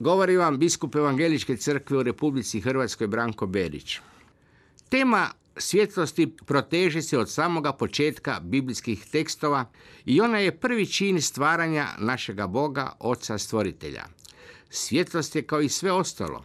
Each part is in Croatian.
Govori vam biskup Evangeličke crkve u Republici Hrvatskoj Branko Berić. Tema svjetlosti proteže se od samoga početka biblijskih tekstova i ona je prvi čin stvaranja našega Boga, Oca Stvoritelja. Svjetlost je kao i sve ostalo.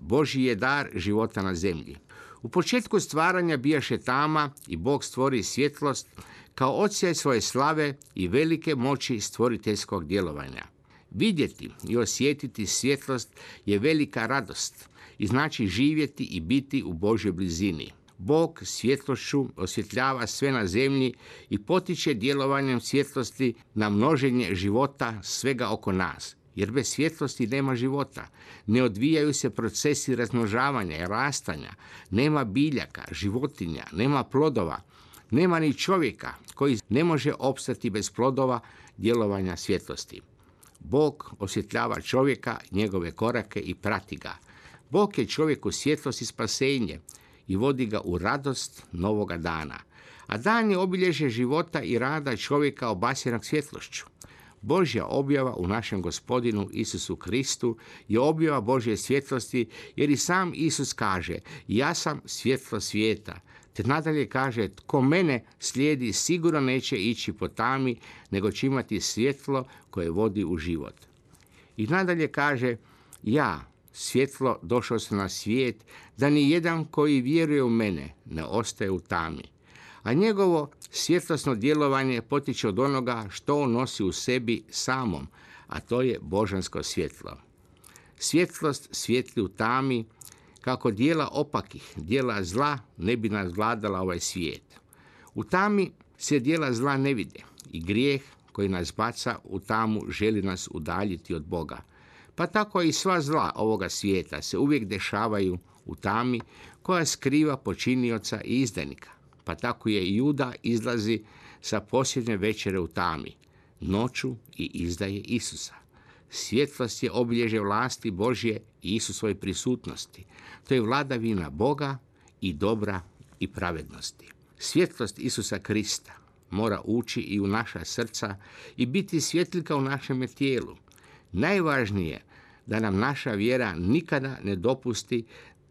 Boži je dar života na zemlji. U početku stvaranja bijaše tama i Bog stvori svjetlost kao ocijaj svoje slave i velike moći stvoriteljskog djelovanja. Vidjeti i osjetiti svjetlost je velika radost i znači živjeti i biti u Božoj blizini. Bog svjetlošću osvjetljava sve na zemlji i potiče djelovanjem svjetlosti na množenje života svega oko nas. Jer bez svjetlosti nema života. Ne odvijaju se procesi razmnožavanja i rastanja. Nema biljaka, životinja, nema plodova. Nema ni čovjeka koji ne može opstati bez plodova djelovanja svjetlosti. Bog osvjetljava čovjeka, njegove korake i prati ga. Bog je čovjeku svjetlost i spasenje i vodi ga u radost novoga dana. A dan je obilježje života i rada čovjeka obasjenog svjetlošću. Božja objava u našem gospodinu Isusu Kristu je objava Božje svjetlosti jer i sam Isus kaže ja sam svjetlo svijeta. Te nadalje kaže tko mene slijedi sigurno neće ići po tami nego će imati svjetlo koje vodi u život. I nadalje kaže ja svjetlo došao sam na svijet da ni jedan koji vjeruje u mene ne ostaje u tami a njegovo svjetlosno djelovanje potiče od onoga što on nosi u sebi samom, a to je božansko svjetlo. Svjetlost svijetli u tami, kako dijela opakih, dijela zla ne bi nas vladala ovaj svijet. U tami se dijela zla ne vide i grijeh koji nas baca u tamu želi nas udaljiti od Boga. Pa tako i sva zla ovoga svijeta se uvijek dešavaju u tami koja skriva počinioca i izdanika pa tako je i Juda izlazi sa posljednje večere u tami, noću i izdaje Isusa. Svjetlost je obilježe vlasti Božje i Isusove prisutnosti. To je vladavina Boga i dobra i pravednosti. Svjetlost Isusa Krista mora ući i u naša srca i biti svjetlika u našem tijelu. Najvažnije da nam naša vjera nikada ne dopusti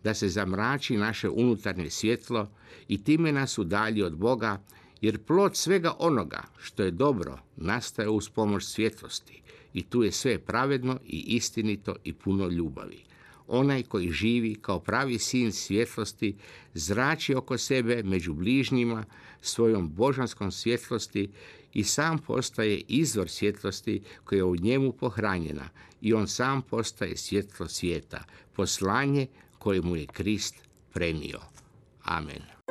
da se zamrači naše unutarnje svjetlo i time nas udalji od Boga, jer plod svega onoga što je dobro nastaje uz pomoć svjetlosti i tu je sve pravedno i istinito i puno ljubavi. Onaj koji živi kao pravi sin svjetlosti zrači oko sebe među bližnjima svojom božanskom svjetlosti i sam postaje izvor svjetlosti koja je u njemu pohranjena i on sam postaje svjetlo svijeta, poslanje koje mu je Krist prenio. Amen.